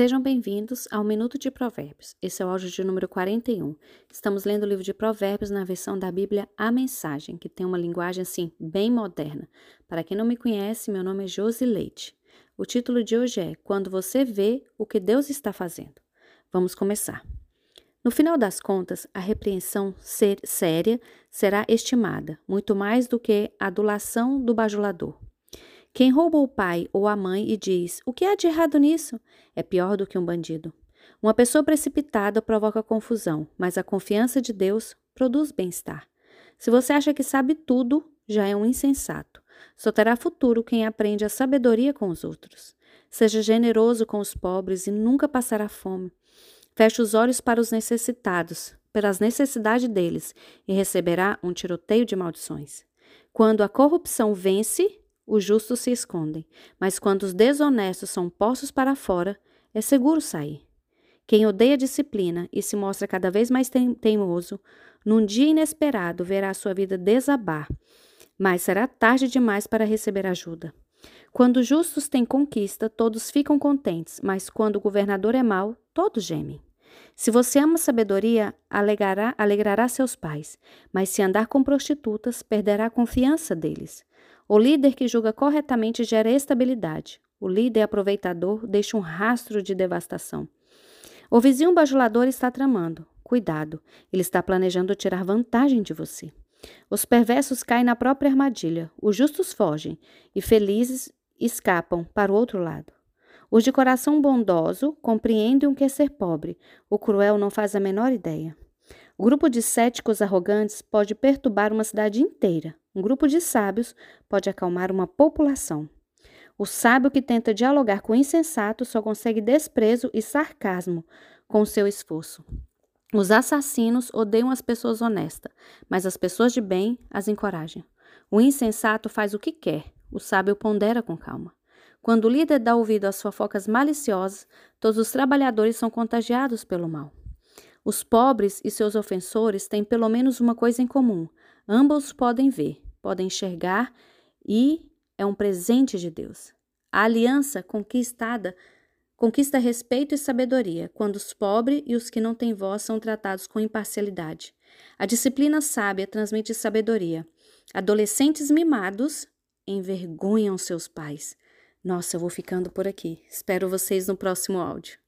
Sejam bem-vindos ao Minuto de Provérbios. Esse é o áudio de número 41. Estamos lendo o livro de Provérbios na versão da Bíblia A Mensagem, que tem uma linguagem assim bem moderna. Para quem não me conhece, meu nome é Josi Leite. O título de hoje é Quando você vê o que Deus está fazendo. Vamos começar. No final das contas, a repreensão ser séria será estimada, muito mais do que a adulação do bajulador. Quem rouba o pai ou a mãe e diz: O que há de errado nisso? é pior do que um bandido. Uma pessoa precipitada provoca confusão, mas a confiança de Deus produz bem-estar. Se você acha que sabe tudo, já é um insensato. Só terá futuro quem aprende a sabedoria com os outros. Seja generoso com os pobres e nunca passará fome. Feche os olhos para os necessitados, pelas necessidades deles, e receberá um tiroteio de maldições. Quando a corrupção vence, os justos se escondem, mas quando os desonestos são postos para fora, é seguro sair. Quem odeia disciplina e se mostra cada vez mais teimoso, num dia inesperado verá sua vida desabar, mas será tarde demais para receber ajuda. Quando os justos têm conquista, todos ficam contentes, mas quando o governador é mau, todos gemem. Se você ama sabedoria, alegrará, alegrará seus pais, mas se andar com prostitutas, perderá a confiança deles. O líder que julga corretamente gera estabilidade. O líder aproveitador deixa um rastro de devastação. O vizinho bajulador está tramando. Cuidado, ele está planejando tirar vantagem de você. Os perversos caem na própria armadilha, os justos fogem e felizes escapam para o outro lado. Os de coração bondoso compreendem o que é ser pobre, o cruel não faz a menor ideia. O grupo de céticos arrogantes pode perturbar uma cidade inteira. Um grupo de sábios pode acalmar uma população. O sábio que tenta dialogar com o insensato só consegue desprezo e sarcasmo com seu esforço. Os assassinos odeiam as pessoas honestas, mas as pessoas de bem as encorajam. O insensato faz o que quer, o sábio pondera com calma. Quando o líder dá ouvido às fofocas maliciosas, todos os trabalhadores são contagiados pelo mal. Os pobres e seus ofensores têm pelo menos uma coisa em comum: Ambos podem ver, podem enxergar e é um presente de Deus. A aliança conquistada conquista respeito e sabedoria quando os pobres e os que não têm voz são tratados com imparcialidade. A disciplina sábia transmite sabedoria. Adolescentes mimados envergonham seus pais. Nossa, eu vou ficando por aqui. Espero vocês no próximo áudio.